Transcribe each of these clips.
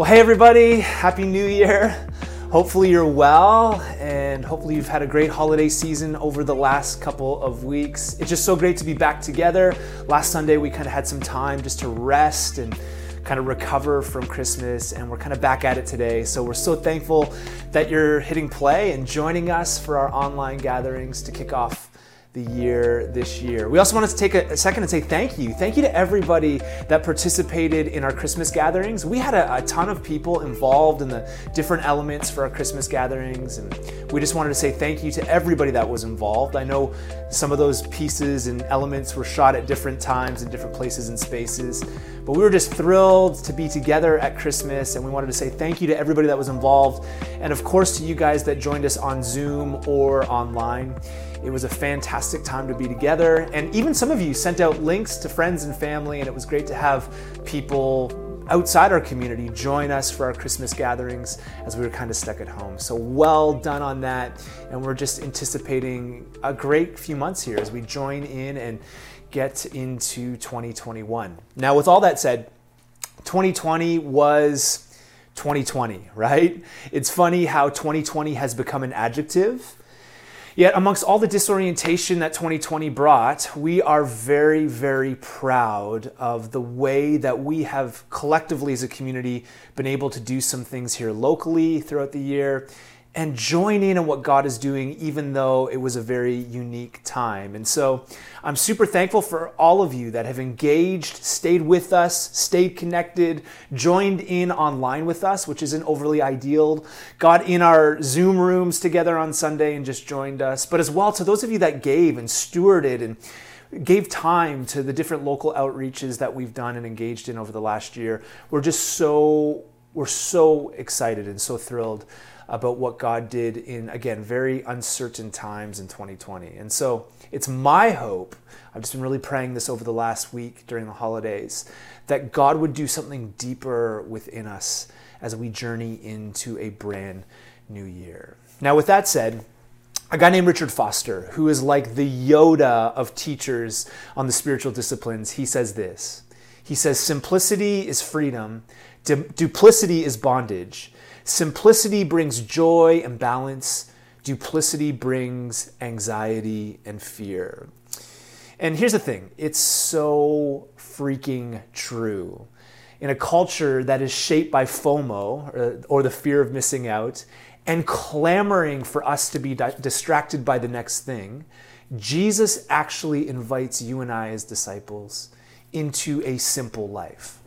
Well, hey, everybody, Happy New Year. Hopefully, you're well, and hopefully, you've had a great holiday season over the last couple of weeks. It's just so great to be back together. Last Sunday, we kind of had some time just to rest and kind of recover from Christmas, and we're kind of back at it today. So, we're so thankful that you're hitting play and joining us for our online gatherings to kick off the year this year. We also wanted to take a, second and say thank you. Thank you to everybody that participated in our Christmas gatherings. We had a, a, ton of people involved in the different elements for our Christmas gatherings, and we just wanted to say thank you to everybody that was involved. I know some of those pieces and elements were shot at different times in different places and spaces, but we were just thrilled to be together at Christmas, and we wanted to say thank you to everybody that was involved, and of course to you guys that joined us on Zoom or online. It was a fantastic time to be together. And even some of you sent out links to friends and family, and it was great to have people outside our community join us for our Christmas gatherings as we were kind of stuck at home. So well done on that. And we're just anticipating a great few months here as we join in and get into 2021. Now, with all that said, 2020 was 2020, right? It's funny how 2020 has become an adjective Yet, amongst all the disorientation that 2020 brought, we are very, very proud of the way that we have collectively as a community been able to do some things here locally throughout the year and join in on what God is doing, even though it was a very unique time. And so I'm super thankful for all of you that have engaged, stayed with us, stayed connected, joined in online with us, which isn't overly ideal, got in our Zoom rooms together on Sunday and just joined us. But as well to those of you that gave and stewarded and gave time to the different local outreaches that we've done and engaged in over the last year. We're just so we're so excited and so thrilled about what God did in, again, very uncertain times in 2020. And so it's my hope, I've just been really praying this over the last week during the holidays, that God would do something deeper within us as we journey into a brand new year. Now, with that said, a guy named Richard Foster, who is like the Yoda of teachers on the spiritual disciplines, he says this. He says, Simplicity is freedom, duplicity is bondage. Simplicity brings joy and balance. Duplicity brings anxiety and fear. And here's the thing it's so freaking true. In a culture that is shaped by FOMO, or, or the fear of missing out, and clamoring for us to be di- distracted by the next thing, Jesus actually invites you and I as disciples into a simple life.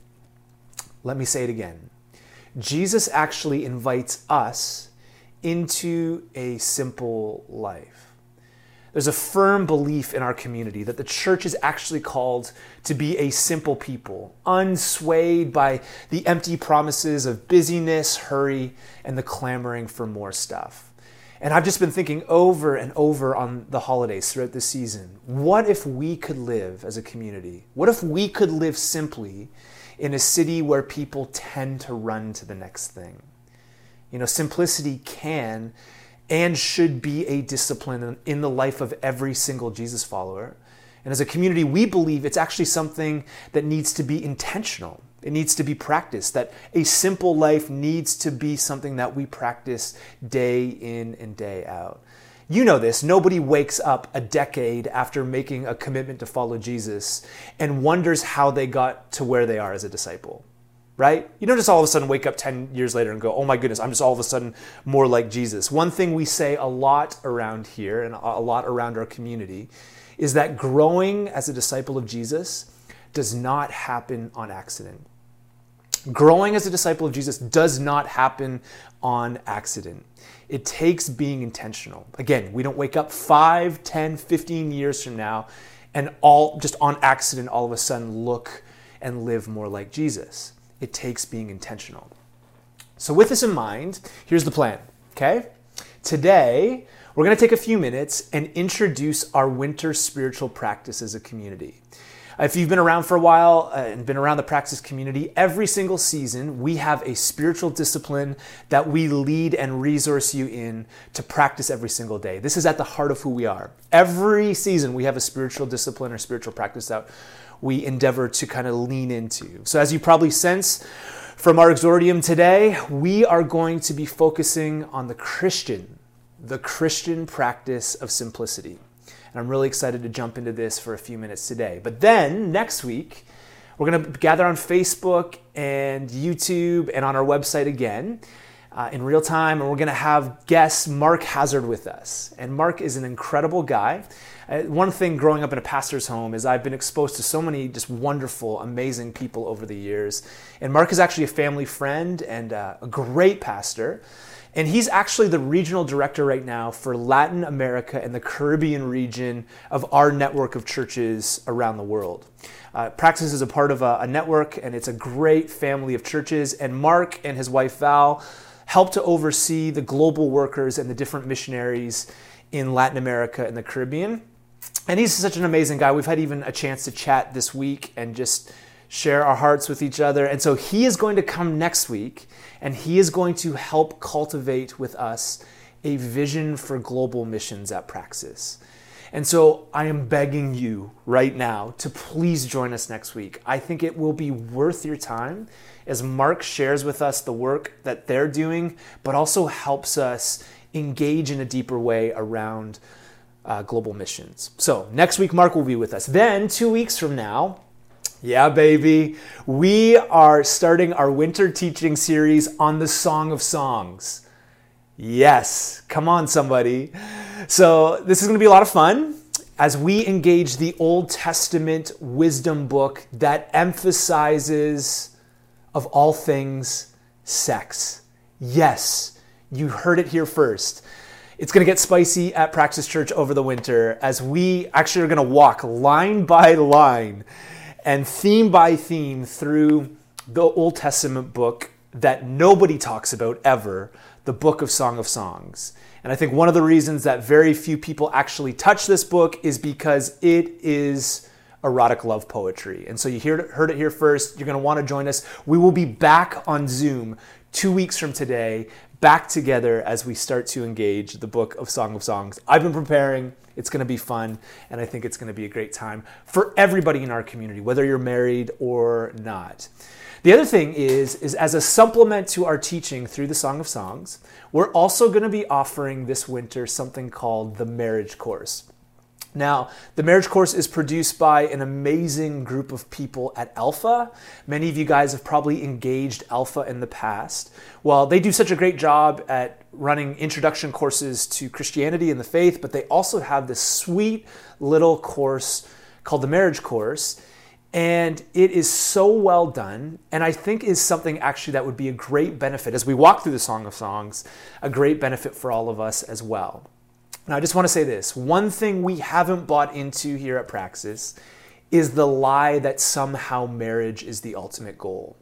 Let me say it again. Jesus actually invites us into a simple life. There's a firm belief in our community that the church is actually called to be a simple people, unswayed by the empty promises of busyness, hurry, and the clamoring for more stuff. And I've just been thinking over and over on the holidays throughout the season what if we could live as a community? What if we could live simply in a city where people tend to run to the next thing. You know, simplicity can and should be a discipline in the life of every single Jesus follower. And as a community, we believe it's actually something that needs to be intentional. It needs to be practiced, that a simple life needs to be something that we practice day in and day out. You know this. Nobody wakes up a decade after making a commitment to follow Jesus and wonders how they got to where they are as a disciple, right? You don't just all of a sudden wake up 10 years later and go, oh my goodness, I'm just all of a sudden more like Jesus. One thing we say a lot around here and a lot around our community is that growing as a disciple of Jesus does not happen on accident. Growing as a disciple of Jesus does not happen on accident. It takes being intentional. Again, we don't wake up 5, 10, 15 years from now and all just on accident all of a sudden look and live more like Jesus. It takes being intentional. So, with this in mind, here's the plan, okay? Today, we're going to take a few minutes and introduce our winter spiritual practice as a community. If you've been around for a while uh, and been around the Praxis community, every single season we have a spiritual discipline that we lead and resource you in to practice every single day. This is at the heart of who we are. Every season we have a spiritual discipline or spiritual practice that we endeavor to kind of lean into. So, as you probably sense, From our exordium today, we are going to be focusing on the Christian, the Christian practice of simplicity. And I'm really excited to jump into this for a few minutes today. But then next week, we're going to gather on Facebook and YouTube and on our website again uh, in real time, and we're going to have guest Mark Hazard with us. And Mark is an incredible guy. Uh, one thing growing up in a pastor's home is I've been exposed to so many just wonderful, amazing people over the years. And Mark is actually a family friend and uh, a great pastor. And he's actually the regional director right now for Latin America and the Caribbean region of our network of churches around the world. Uh, Praxis is a part of a, a network, and it's a great family of churches. And Mark and his wife Val help to oversee the global workers and the different missionaries in Latin America and the Caribbean. And he's such an amazing guy. We've had even a chance to chat this week and just share our hearts with each other. And so he is going to come next week and he is going to help cultivate with us a vision for global missions at Praxis. And so I am begging you right now to please join us next week. I think it will be worth your time as Mark shares with us the work that they're doing, but also helps us engage in a deeper way around uh, global missions. So next week, Mark will be with us. Then, two weeks from now, yeah, baby. We are starting our winter teaching series on the Song of Songs. Yes, come on, somebody. So, this is going to be a lot of fun as we engage the Old Testament wisdom book that emphasizes, of all things, sex. Yes, you heard it here first. It's going to get spicy at Praxis Church over the winter as we actually are going to walk line by line and theme by theme through the Old Testament book that nobody talks about ever, the book of Song of Songs. And I think one of the reasons that very few people actually touch this book is because it is erotic love poetry. And so you heard it here first. You're going to want to join us. We will be back on Zoom two weeks from today, back together as we start to engage the book of Song of Songs. I've been preparing. It's going to be fun, and I think it's going to be a great time for everybody in our community, whether you're married or not. The other thing is, is as a supplement to our teaching through the Song of Songs, we're also going to be offering this winter something called the Marriage Course. Now, the marriage course is produced by an amazing group of people at Alpha. Many of you guys have probably engaged Alpha in the past. Well, they do such a great job at running introduction courses to Christianity and the faith, but they also have this sweet little course called the marriage course. And it is so well done, and I think is something actually that would be a great benefit as we walk through the Song of Songs, a great benefit for all of us as well. Now, I just want to say this one thing we haven't bought into here at Praxis is the lie that somehow marriage is the ultimate goal.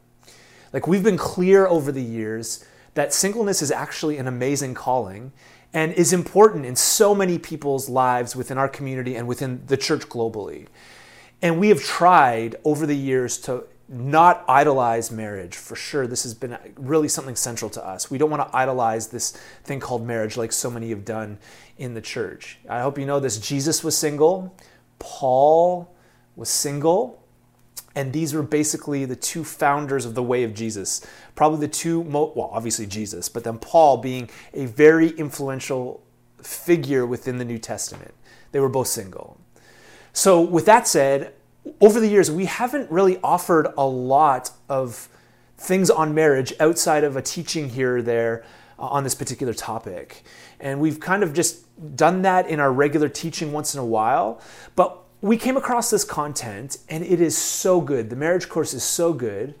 Like, we've been clear over the years that singleness is actually an amazing calling and is important in so many people's lives within our community and within the church globally. And we have tried over the years to not idolize marriage for sure. This has been really something central to us. We don't want to idolize this thing called marriage like so many have done in the church. I hope you know this. Jesus was single, Paul was single, and these were basically the two founders of the way of Jesus. Probably the two, mo- well, obviously Jesus, but then Paul being a very influential figure within the New Testament. They were both single. So, with that said, over the years, we haven't really offered a lot of things on marriage outside of a teaching here or there uh, on this particular topic. And we've kind of just done that in our regular teaching once in a while. But we came across this content and it is so good. The marriage course is so good.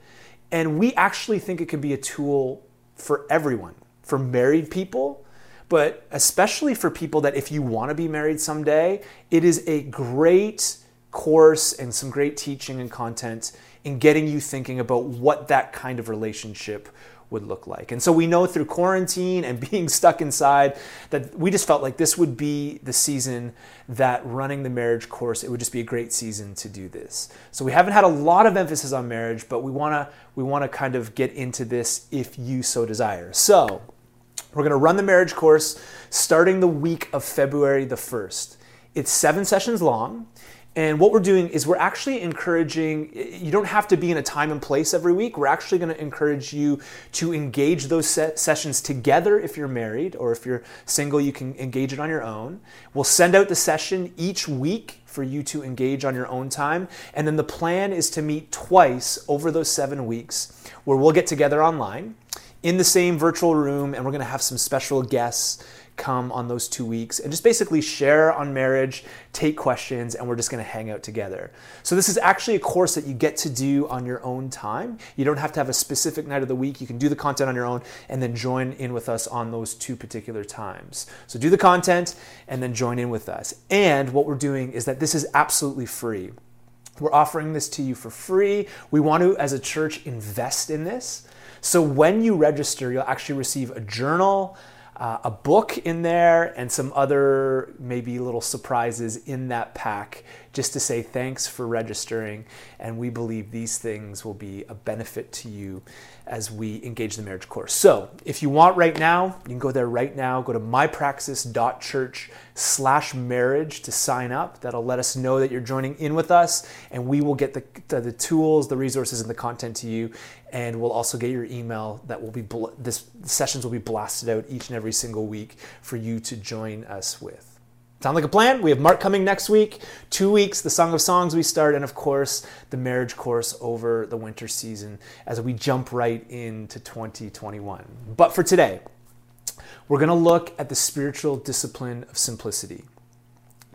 And we actually think it can be a tool for everyone, for married people, but especially for people that if you want to be married someday, it is a great course and some great teaching and content in getting you thinking about what that kind of relationship would look like. And so we know through quarantine and being stuck inside that we just felt like this would be the season that running the marriage course, it would just be a great season to do this. So we haven't had a lot of emphasis on marriage, but we want to we want to kind of get into this if you so desire. So, we're going to run the marriage course starting the week of February the 1st. It's 7 sessions long And what we're doing is we're actually encouraging, you don't have to be in a time and place every week. We're actually going to encourage you to engage those sessions together if you're married, or if you're single, you can engage it on your own. We'll send out the session each week for you to engage on your own time. And then the plan is to meet twice over those seven weeks where we'll get together online in the same virtual room and we're going to have some special guests come on those two weeks and just basically share on marriage, take questions, and we're just gonna hang out together. So, this is actually a course that you get to do on your own time. You don't have to have a specific night of the week. You can do the content on your own and then join in with us on those two particular times. So, do the content and then join in with us. And what we're doing is that this is absolutely free. We're offering this to you for free. We want to, as a church, invest in this. So when you register, you'll actually receive a journal, uh, a book in there and some other maybe little surprises in that pack just to say thanks for registering. And we believe these things will be a benefit to you as we engage the marriage course. So if you want right now, you can go there right now. Go to mypraxis.church slash marriage to sign up. That'll let us know that you're joining in with us, and we will get the, the, the tools, the resources, and the content to you. And we'll also get your email that will be, bl- this sessions will be blasted out each and every single week for you to join us with. Sound like a plan? We have Mark coming next week, two weeks, the Song of Songs we start, and of course, the marriage course over the winter season as we jump right into 2021. But for today, we're going to look at the spiritual discipline of simplicity.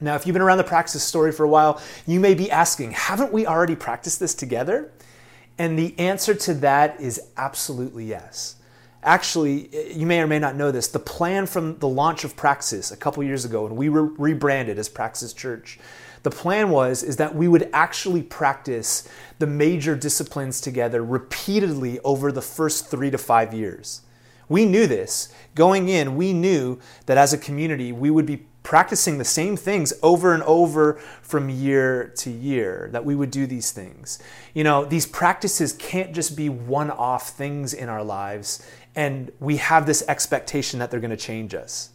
Now, if you've been around the Praxis story for a while, you may be asking, haven't we already practiced this together? And the answer to that is absolutely yes. Actually, eh, you may or may not know this, the plan from the launch of Praxis a couple years ago when we were rebranded as Praxis Church, the plan was is that we would actually practice the major disciplines together repeatedly over the first 3 to 5 years. We knew this. Going in, we knew that as a community, we would be practicing the same things over and over from year to year, that we would do these things. You know, these practices can't just be one off things in our lives and we have this expectation that they're going to change us.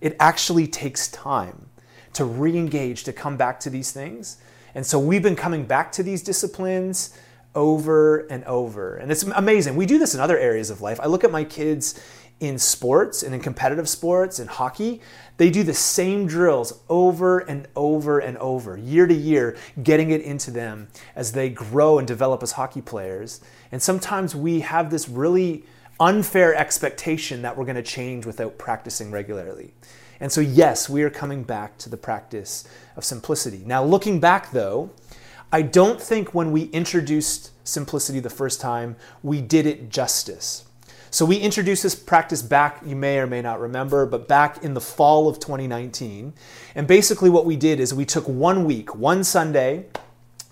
It actually takes time to re engage, to come back to these things. And so we've been coming back to these disciplines over and over. And it's amazing. We do this in other areas of life. I look at my kids in sports and in competitive sports and hockey. They do the same drills over and over and over, year to year, getting it into them as they grow and develop as hockey players. And sometimes we have this really unfair expectation that we're going to change without practicing regularly. And so, yes, we are coming back to the practice of simplicity. Now, looking back though, I don't think when we introduced simplicity the first time, we did it justice. So, we introduced this practice back, you may or may not remember, but back in the fall of 2019. And basically, what we did is we took one week, one Sunday,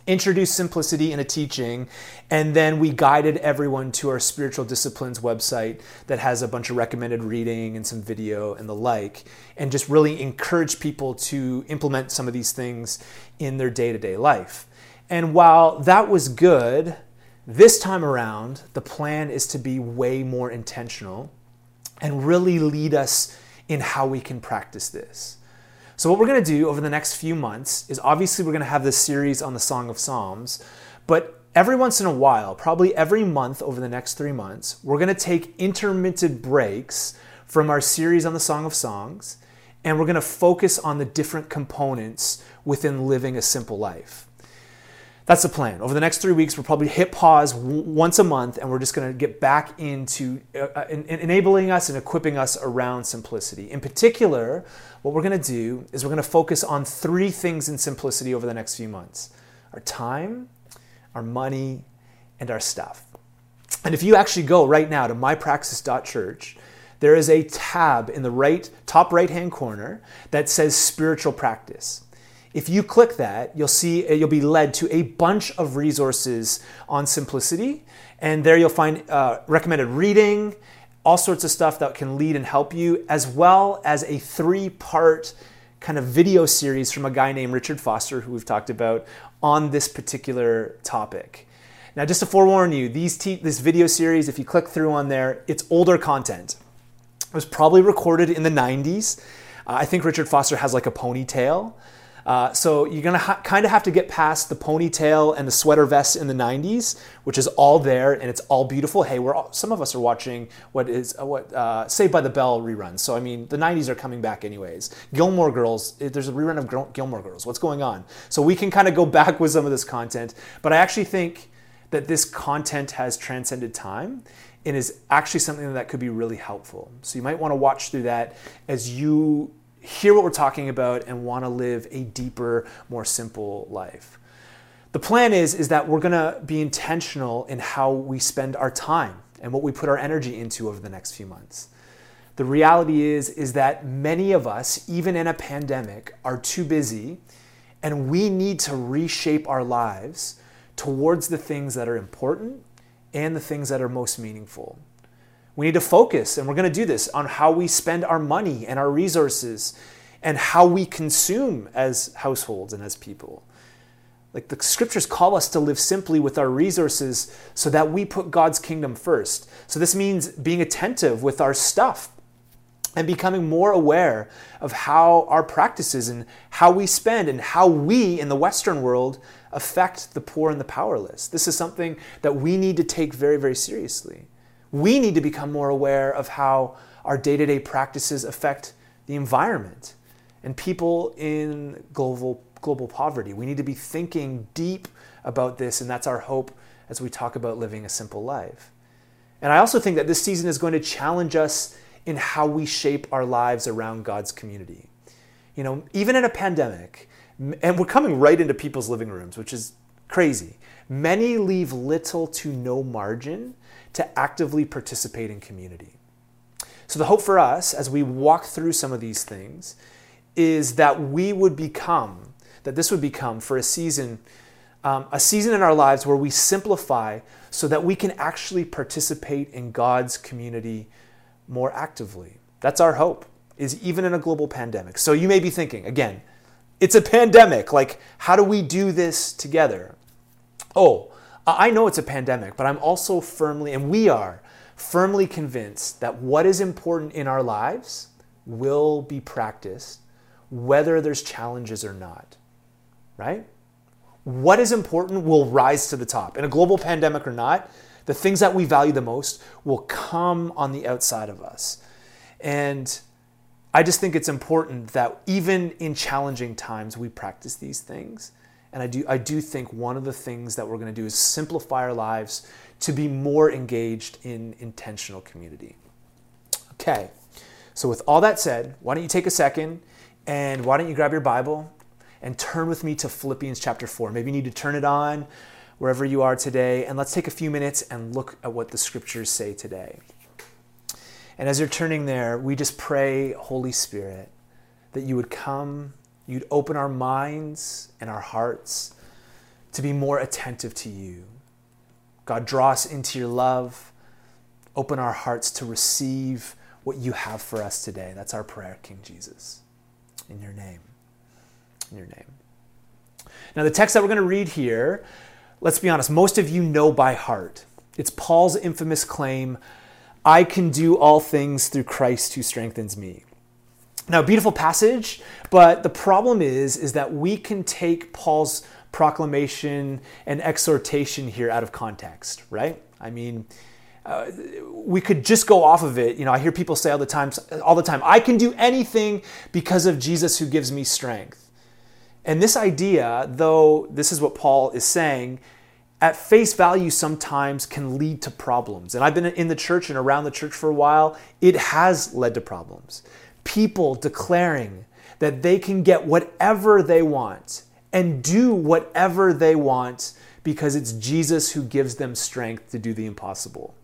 introduced simplicity in a teaching, and then we guided everyone to our spiritual disciplines website that has a bunch of recommended reading and some video and the like, and just really encourage people to implement some of these things in their day to day life. And while that was good, this time around, the plan is to be way more intentional and really lead us in how we can practice this. So, what we're going to do over the next few months is obviously we're going to have this series on the Song of Psalms, but every once in a while, probably every month over the next three months, we're going to take intermittent breaks from our series on the Song of Songs, and we're going to focus on the different components within living a simple life. That's the plan. Over the next three weeks, we'll probably hit pause w- once a month, and we're just going to get back into uh, uh enabling us and equipping us around simplicity. In particular, what we're going to do is we're going to focus on three things in simplicity over the next few months our time, our money, and our stuff. And if you actually go right now to mypraxis.church, there is a tab in the right top right hand corner that says spiritual practice. If you click that, you'll see uh, you'll be led to a bunch of resources on simplicity, and there you'll find uh, recommended reading, all sorts of stuff that can lead and help you, as well as a three-part kind of video series from a guy named Richard Foster, who we've talked about on this particular topic. Now, just to forewarn you, these te- this video series, if you click through on there, it's older content. It was probably recorded in the 90s. Uh, I think Richard Foster has like a ponytail. Uh, so you're gonna ha- kind of have to get past the ponytail and the sweater vest in the '90s, which is all there and it's all beautiful. Hey, we're all, some of us are watching what is uh, what uh, Saved by the Bell reruns. So I mean, the '90s are coming back anyways. Gilmore Girls, there's a rerun of Gilmore Girls. What's going on? So we can kind of go back with some of this content, but I actually think that this content has transcended time and is actually something that could be really helpful. So you might want to watch through that as you hear what we're talking about and want to live a deeper, more simple life. The plan is, is that we're going to be intentional in how we spend our time and what we put our energy into over the next few months. The reality is, is that many of us, even in a pandemic, are too busy and we need to reshape our lives towards the things that are important and the things that are most meaningful. We need to focus, and we're going to do this, on how we spend our money and our resources and how we consume as households and as people. Like the scriptures call us to live simply with our resources so that we put God's kingdom first. So this means being attentive with our stuff and becoming more aware of how our practices and how we spend and how we in the Western world affect the poor and the powerless. This is something that we need to take very, very seriously we need to become more aware of how our day to day practices affect the environment and people in global, global poverty. We need to be thinking deep about this, and that's our hope as we talk about living a simple life. And I also think that this season is going to challenge us in how we shape our lives around God's community. You know, even in a pandemic, and we're coming right into people's living rooms, which is crazy. Many leave little to no margin to actively participate in community. So, the hope for us as we walk through some of these things is that we would become, that this would become for a season, um, a season in our lives where we simplify so that we can actually participate in God's community more actively. That's our hope, is even in a global pandemic. So, you may be thinking, again, it's a pandemic. Like, how do we do this together? Oh, I know it's a pandemic, but I'm also firmly, and we are firmly convinced that what is important in our lives will be practiced whether there's challenges or not, right? What is important will rise to the top. In a global pandemic or not, the things that we value the most will come on the outside of us. And I just think it's important that even in challenging times, we practice these things. And I do, I do think one of the things that we're going to do is simplify our lives to be more engaged in intentional community. Okay, so with all that said, why don't you take a second and why don't you grab your Bible and turn with me to Philippians chapter 4? Maybe you need to turn it on wherever you are today, and let's take a few minutes and look at what the scriptures say today. And as you're turning there, we just pray, Holy Spirit, that you would come you'd open our minds and our hearts to be more attentive to you. God, draw us into your love. Open our hearts to receive what you have for us today. That's our prayer, King Jesus. In your name. In your name. Now, the text that we're going to read here, let's be honest, most of you know by heart. It's Paul's infamous claim I can do all things through Christ who strengthens me. Now, beautiful passage, but the problem is, is that we can take Paul's proclamation and exhortation here out of context, right? I mean, uh, we could just go off of it. You know, I hear people say all the time, all the time, I can do anything because of Jesus who gives me strength. And this idea, though this is what Paul is saying, at face value sometimes can lead to problems. And I've been in the church and around the church for a while. It has led to problems people declaring that they can get whatever they want and do whatever they want because it's Jesus who gives them strength to do the impossible.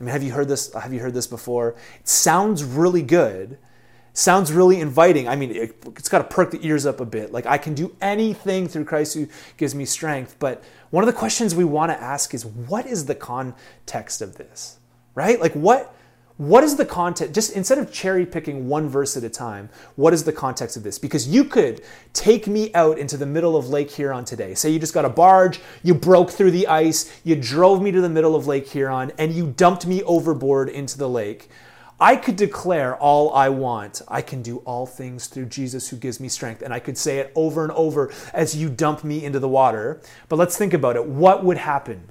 I mean, have you heard this? Have you heard this before? It sounds really good. Sounds really inviting. I mean, it, it's got to perk the ears up a bit. Like, I can do anything through Christ who gives me strength. But one of the questions we want to ask is what is the context of this? Right? Like, what, what is the context? Just instead of cherry picking one verse at a time, what is the context of this? Because you could take me out into the middle of Lake Huron today. Say you just got a barge, you broke through the ice, you drove me to the middle of Lake Huron, and you dumped me overboard into the lake. I could declare all I want. I can do all things through Jesus who gives me strength. And I could say it over and over as you dump me into the water. But let's think about it. What would happen?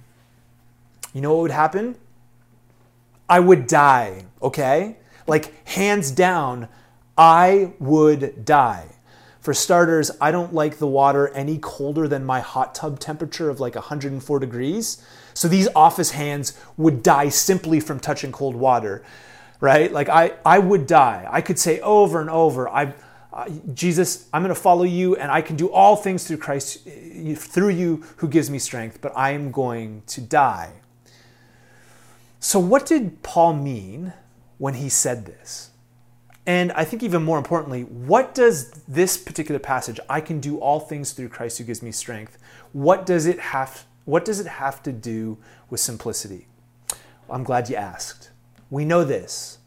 You know what would happen? I would die, okay? Like, hands down, I would die. For starters, I don't like the water any colder than my hot tub temperature of like 104 degrees. So these office hands would die simply from touching cold water, right? Like I, I would die. I could say over and over, I, uh, Jesus, I'm going to follow you and I can do all things through Christ, through you who gives me strength, but I am going to die. So, what did Paul mean when he said this? And I think even more importantly, what does this particular passage, I can do all things through Christ who gives me strength, what does it have what does it have to do with simplicity? I'm glad you asked. We know this.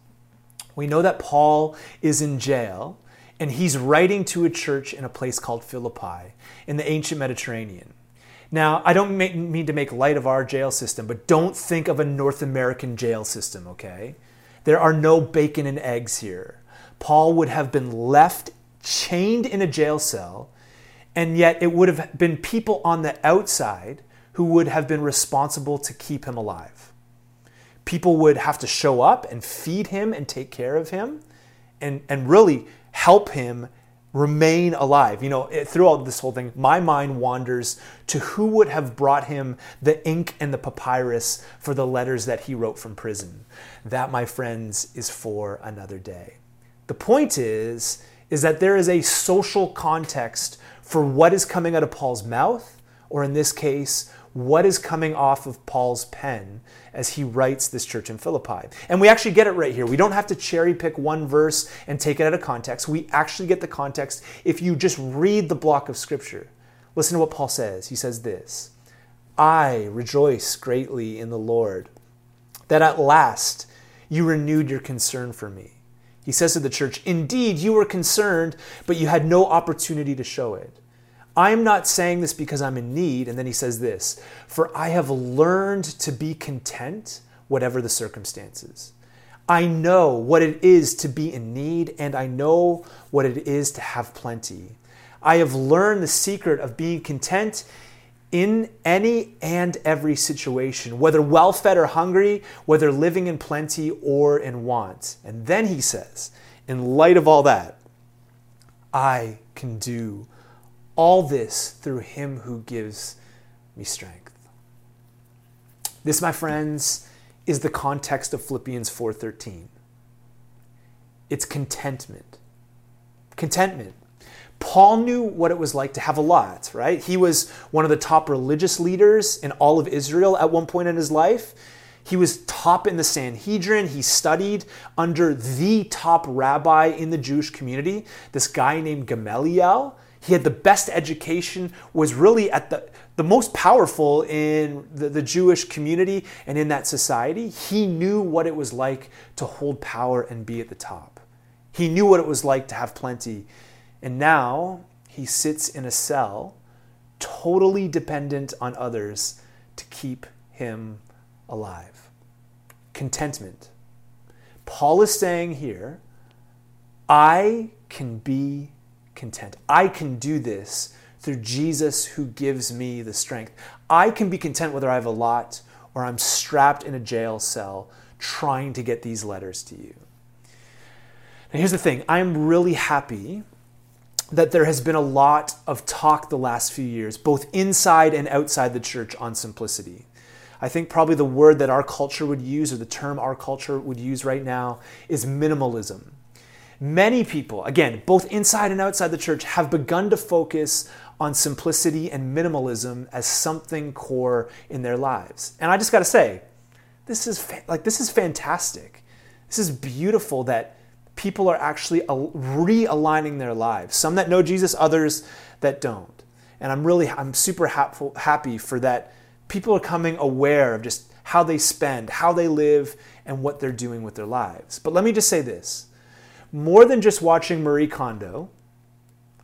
We know that Paul is in jail and he's writing to a church in a place called Philippi in the ancient Mediterranean. Now, I don't mean to make light of our jail system, but don't think of a North American jail system, okay? There are no bacon and eggs here. Paul would have been left chained in a jail cell, and yet it would have been people on the outside who would have been responsible to keep him alive. People would have to show up and feed him and take care of him and, and really help him remain alive. You know, throughout this whole thing, my mind wanders to who would have brought him the ink and the papyrus for the letters that he wrote from prison. That, my friends, is for another day. The point is, is that there is a social context for what is coming out of Paul's mouth, or in this case, what is coming off of Paul's pen as he writes this church in Philippi. And we actually get it right here. We don't have to cherry pick one verse and take it out of context. We actually get the context if you just read the block of scripture. Listen to what Paul says. He says this I rejoice greatly in the Lord that at last you renewed your concern for me. He says to the church, Indeed, you were concerned, but you had no opportunity to show it. I'm not saying this because I'm in need. And then he says this For I have learned to be content, whatever the circumstances. I know what it is to be in need, and I know what it is to have plenty. I have learned the secret of being content in any and every situation, whether well fed or hungry, whether living in plenty or in want. And then he says, in light of all that, I can do all this through him who gives me strength. This, my friends, is the context of Philippians 4:13. It's contentment. Contentment. Paul knew what it was like to have a lot, right? He was one of the top religious leaders in all of Israel at one point in his life. He was top in the Sanhedrin. He studied under the top rabbi in the Jewish community, this guy named Gamaliel. He had the best education, was really at the, the most powerful in the, the Jewish community and in that society. He knew what it was like to hold power and be at the top. He knew what it was like to have plenty. And now he sits in a cell, totally dependent on others to keep him alive. Contentment. Paul is saying here, I can be content. I can do this through Jesus who gives me the strength. I can be content whether I have a lot or I'm strapped in a jail cell trying to get these letters to you. Now, here's the thing I'm really happy that there has been a lot of talk the last few years, both inside and outside the church, on simplicity. I think probably the word that our culture would use, or the term our culture would use right now, is minimalism. Many people, again, both inside and outside the church, have begun to focus on simplicity and minimalism as something core in their lives. And I just got to say, this is fa- like this is fantastic. This is beautiful that people are actually realigning their lives. Some that know Jesus, others that don't. And I'm really I'm super happy for that people are coming aware of just how they spend, how they live, and what they're doing with their lives. But let me just say this more than just watching Marie Kondo,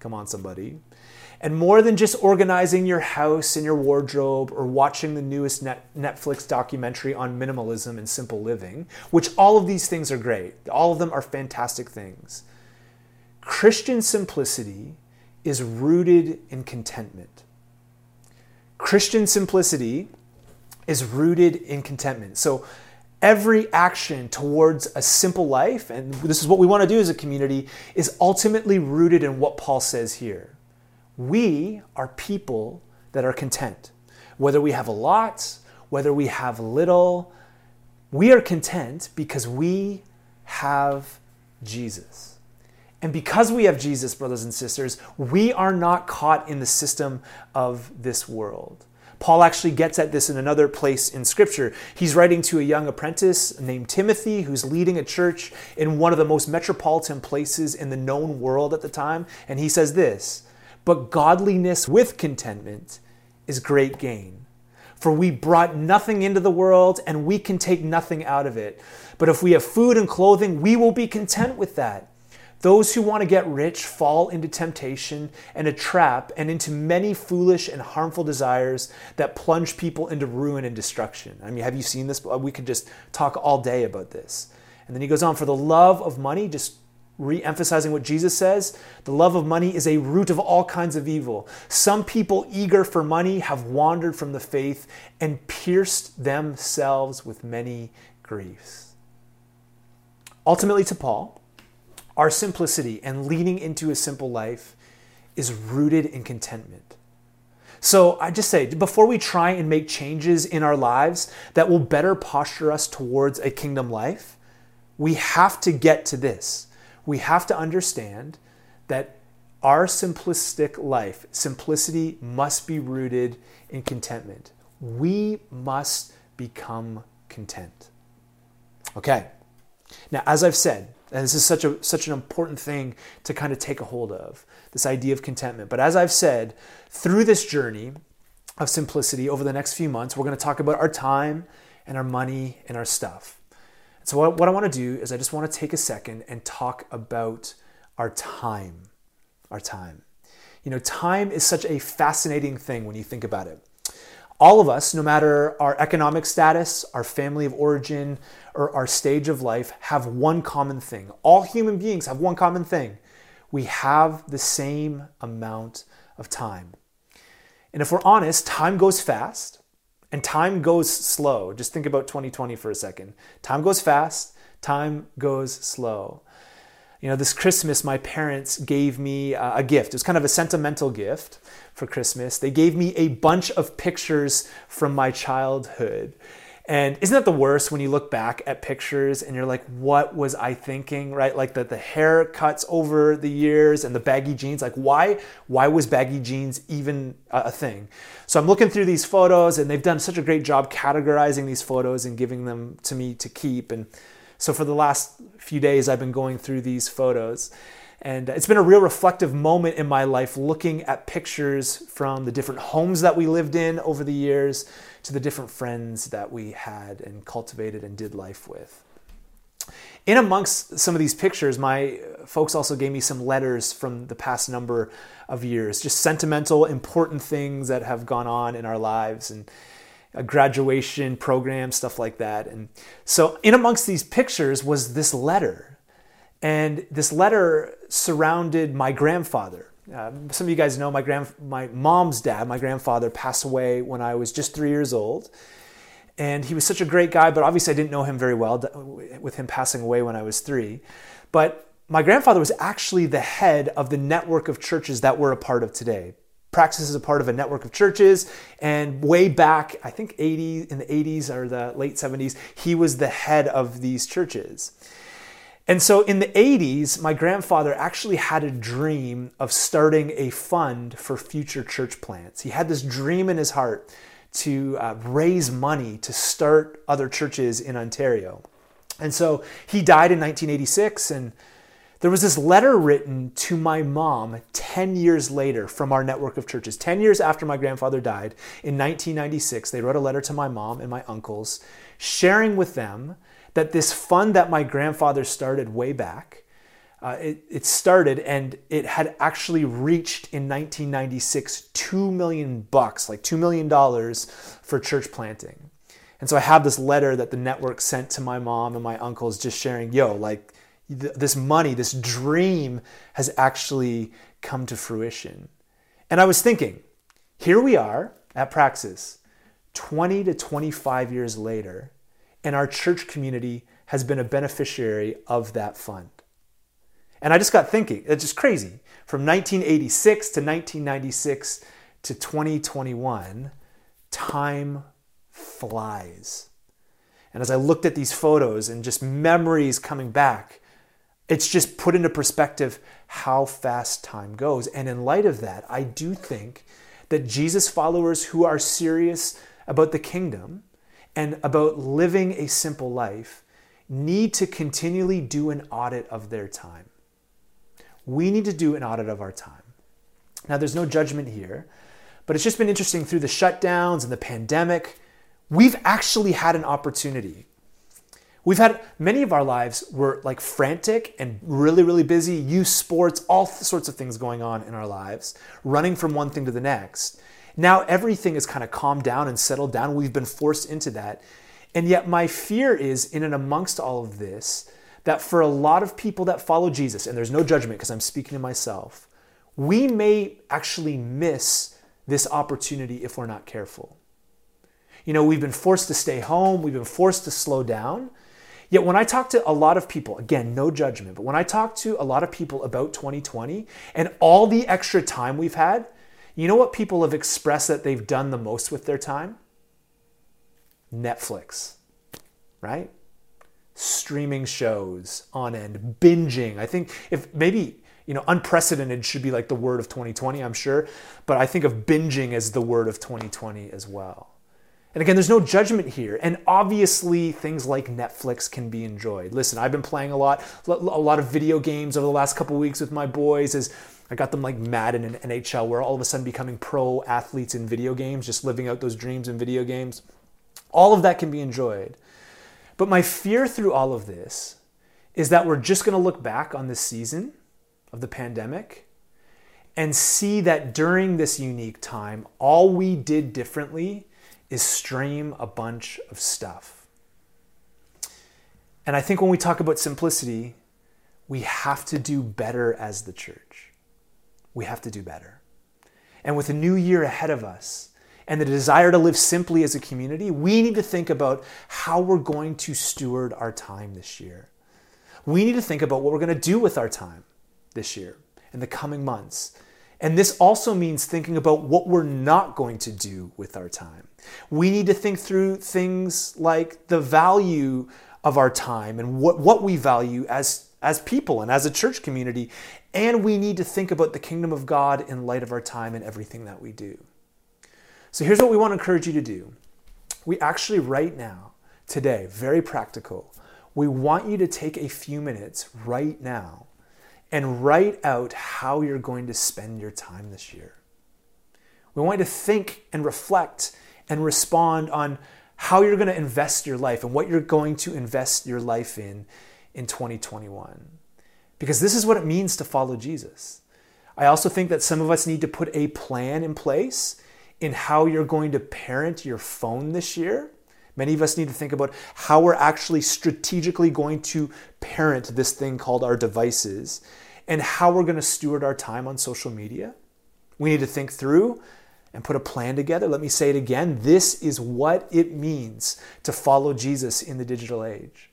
come on, somebody, And more than just organizing your house and your wardrobe or watching the newest Netflix documentary on minimalism and simple living, which all of these things are great, all of them are fantastic things. Christian simplicity is rooted in contentment. Christian simplicity is rooted in contentment. So, every action towards a simple life, and this is what we want to do as a community, is ultimately rooted in what Paul says here. We are people that are content. Whether we have a lot, whether we have little, we are content because we have Jesus. And because we have Jesus, brothers and sisters, we are not caught in the system of this world. Paul actually gets at this in another place in Scripture. He's writing to a young apprentice named Timothy who's leading a church in one of the most metropolitan places in the known world at the time. And he says this But godliness with contentment is great gain. For we brought nothing into the world and we can take nothing out of it. But if we have food and clothing, we will be content with that. Those who want to get rich fall into temptation and a trap and into many foolish and harmful desires that plunge people into ruin and destruction. I mean, have you seen this? We could just talk all day about this. And then he goes on for the love of money, just re emphasizing what Jesus says the love of money is a root of all kinds of evil. Some people eager for money have wandered from the faith and pierced themselves with many griefs. Ultimately, to Paul, our simplicity and leaning into a simple life is rooted in contentment. So I just say, before we try and make changes in our lives that will better posture us towards a kingdom life, we have to get to this. We have to understand that our simplistic life, simplicity must be rooted in contentment. We must become content. Okay. Now, as I've said, and this is such a such an important thing to kind of take a hold of, this idea of contentment. But as I've said, through this journey of simplicity over the next few months, we're going to talk about our time and our money and our stuff. So what, what I want to do is I just want to take a second and talk about our time. Our time. You know, time is such a fascinating thing when you think about it. All of us, no matter our economic status, our family of origin, or our stage of life, have one common thing. All human beings have one common thing. We have the same amount of time. And if we're honest, time goes fast and time goes slow. Just think about 2020 for a second. Time goes fast, time goes slow. You know, this Christmas, my parents gave me a gift. It was kind of a sentimental gift for Christmas. They gave me a bunch of pictures from my childhood. And isn't that the worst when you look back at pictures and you're like, what was I thinking, right? Like the, the haircuts over the years and the baggy jeans. Like, why, why was baggy jeans even a thing? So I'm looking through these photos and they've done such a great job categorizing these photos and giving them to me to keep. And so for the last few days, I've been going through these photos. And it's been a real reflective moment in my life looking at pictures from the different homes that we lived in over the years to the different friends that we had and cultivated and did life with. In amongst some of these pictures, my folks also gave me some letters from the past number of years, just sentimental, important things that have gone on in our lives. And graduation program, stuff like that. And so, in amongst these pictures was this letter. And this letter surrounded my grandfather. Uh, some of you guys know my grand, my mom's dad, my grandfather, passed away when I was just three years old, and he was such a great guy. But obviously, I didn't know him very well with him passing away when I was three. But my grandfather was actually the head of the network of churches that we're a part of today. Praxis is a part of a network of churches, and way back, I think 80 in the 80s or the late 70s, he was the head of these churches. And so in the 80s, my grandfather actually had a dream of starting a fund for future church plants. He had this dream in his heart to uh, raise money to start other churches in Ontario. And so he died in 1986 and there was this letter written to my mom 10 years later from our network of churches. 10 years after my grandfather died in 1996, they wrote a letter to my mom and my uncles, sharing with them that this fund that my grandfather started way back uh, it, it started and it had actually reached in 1996 2 million bucks, like $2 million for church planting. And so I have this letter that the network sent to my mom and my uncles just sharing, yo, like this money, this dream has actually come to fruition. And I was thinking, here we are at Praxis, 20 to 25 years later, and our church community has been a beneficiary of that fund. And I just got thinking, it's just crazy. From 1986 to 1996 to 2021, time flies. And as I looked at these photos and just memories coming back, it's just put into perspective how fast time goes. And in light of that, I do think that Jesus followers who are serious about the kingdom and about living a simple life need to continually do an audit of their time. We need to do an audit of our time. Now, there's no judgment here, but it's just been interesting through the shutdowns and the pandemic. We've actually had an opportunity. We've had many of our lives were like frantic and really, really busy, youth sports, all sorts of things going on in our lives, running from one thing to the next. Now everything is kind of calmed down and settled down. We've been forced into that. And yet, my fear is in and amongst all of this, that for a lot of people that follow Jesus, and there's no judgment because I'm speaking to myself, we may actually miss this opportunity if we're not careful. You know, we've been forced to stay home, we've been forced to slow down. Yet, when I talk to a lot of people, again, no judgment, but when I talk to a lot of people about 2020 and all the extra time we've had, you know what people have expressed that they've done the most with their time? Netflix, right? Streaming shows on end, binging. I think if maybe, you know, unprecedented should be like the word of 2020, I'm sure, but I think of binging as the word of 2020 as well. And again, there's no judgment here. And obviously, things like Netflix can be enjoyed. Listen, I've been playing a lot, a lot of video games over the last couple weeks with my boys. As I got them like Madden and NHL, where all of a sudden becoming pro athletes in video games, just living out those dreams in video games. All of that can be enjoyed. But my fear through all of this is that we're just going to look back on this season of the pandemic and see that during this unique time, all we did differently is stream a bunch of stuff. And I think when we talk about simplicity, we have to do better as the church. We have to do better. And with a new year ahead of us, and the desire to live simply as a community, we need to think about how we're going to steward our time this year. We need to think about what we're going to do with our time this year in the coming months. And this also means thinking about what we're not going to do with our time. We need to think through things like the value of our time and what, what we value as, as people and as a church community. And we need to think about the kingdom of God in light of our time and everything that we do. So here's what we want to encourage you to do. We actually, right now, today, very practical, we want you to take a few minutes right now and write out how you're going to spend your time this year. We want you to think and reflect and respond on how you're going to invest your life and what you're going to invest your life in in 2021. Because this is what it means to follow Jesus. I also think that some of us need to put a plan in place in how you're going to parent your phone this year. Many of us need to think about how we're actually strategically going to parent this thing called our devices and how we're going to steward our time on social media. We need to think through and put a plan together. Let me say it again. This is what it means to follow Jesus in the digital age.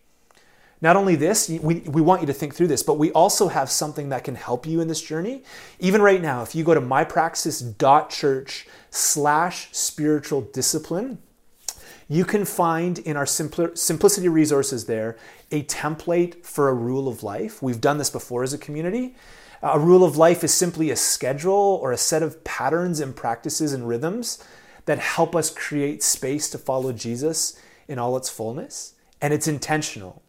Not only this, we, we want you to think through this, but we also have something that can help you in this journey. Even right now, if you go to mypraxis.church slash spiritual discipline, you can find in our simplicity resources there a template for a rule of life. We've done this before as a community. A rule of life is simply a schedule or a set of patterns and practices and rhythms that help us create space to follow Jesus in all its fullness. And it's intentional.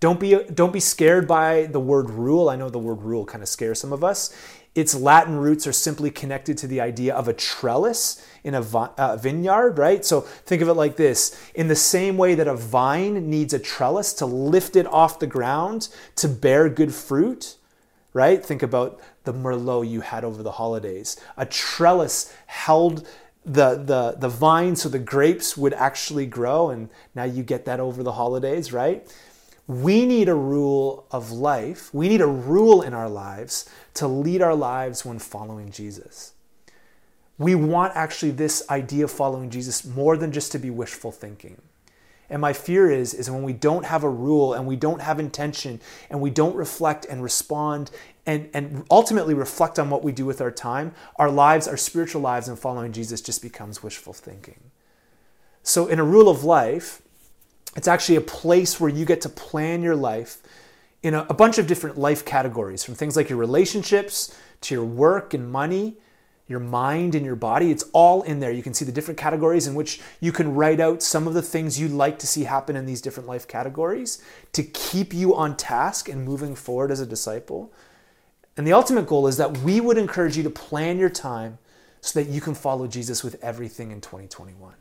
Don't be, don't be scared by the word rule. I know the word rule kind of scares some of us. Its Latin roots are simply connected to the idea of a trellis in a uh, vineyard, right? So think of it like this in the same way that a vine needs a trellis to lift it off the ground to bear good fruit, right? Think about the Merlot you had over the holidays. A trellis held the, the, the vine so the grapes would actually grow, and now you get that over the holidays, right? We need a rule of life. We need a rule in our lives to lead our lives when following Jesus. We want actually this idea of following Jesus more than just to be wishful thinking. And my fear is, is when we don't have a rule and we don't have intention and we don't reflect and respond and, and ultimately reflect on what we do with our time, our lives, our spiritual lives, and following Jesus just becomes wishful thinking. So, in a rule of life, it's actually a place where you get to plan your life in a, a bunch of different life categories, from things like your relationships to your work and money your mind and your body. It's all in there. You can see the different categories in which you can write out some of the things you'd like to see happen in these different life categories to keep you on task and moving forward as a disciple. And the ultimate goal is that we would encourage you to plan your time so that you can follow Jesus with everything in 2021.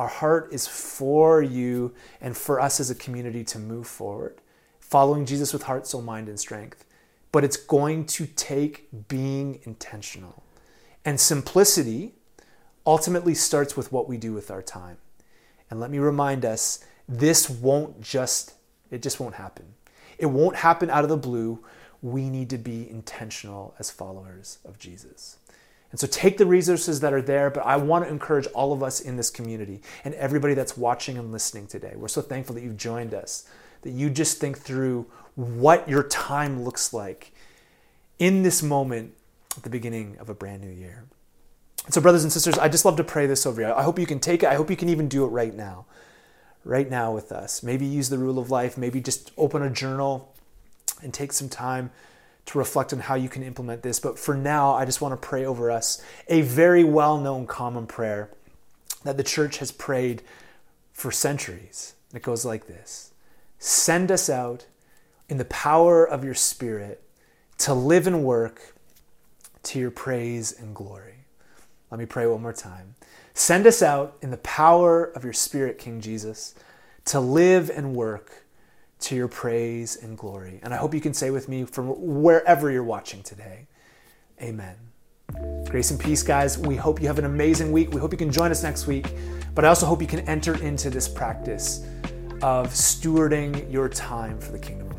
Our heart is for you and for us as a community to move forward, following Jesus with heart, soul, mind, and strength. But it's going to take being intentional. And simplicity ultimately starts with what we do with our time. And let me remind us this won't just, it just won't happen. It won't happen out of the blue. We need to be intentional as followers of Jesus. And so take the resources that are there, but I want to encourage all of us in this community and everybody that's watching and listening today. We're so thankful that you've joined us, that you just think through what your time looks like in this moment at the beginning of a brand new year. So, brothers and sisters, I just love to pray this over you. I hope you can take it. I hope you can even do it right now, right now with us. Maybe use the rule of life. Maybe just open a journal and take some time to reflect on how you can implement this. But for now, I just want to pray over us a very well known common prayer that the church has prayed for centuries. It goes like this Send us out in the power of your Spirit to live and work to your praise and glory. Let me pray one more time. Send us out in the power of your Spirit, King Jesus, to live and work to your praise and glory. And I hope you can say with me from wherever you're watching today, Amen. Grace and peace, guys. We hope you have an amazing week. We hope you can join us next week. But I also hope you can enter into this practice of stewarding your time for the kingdom.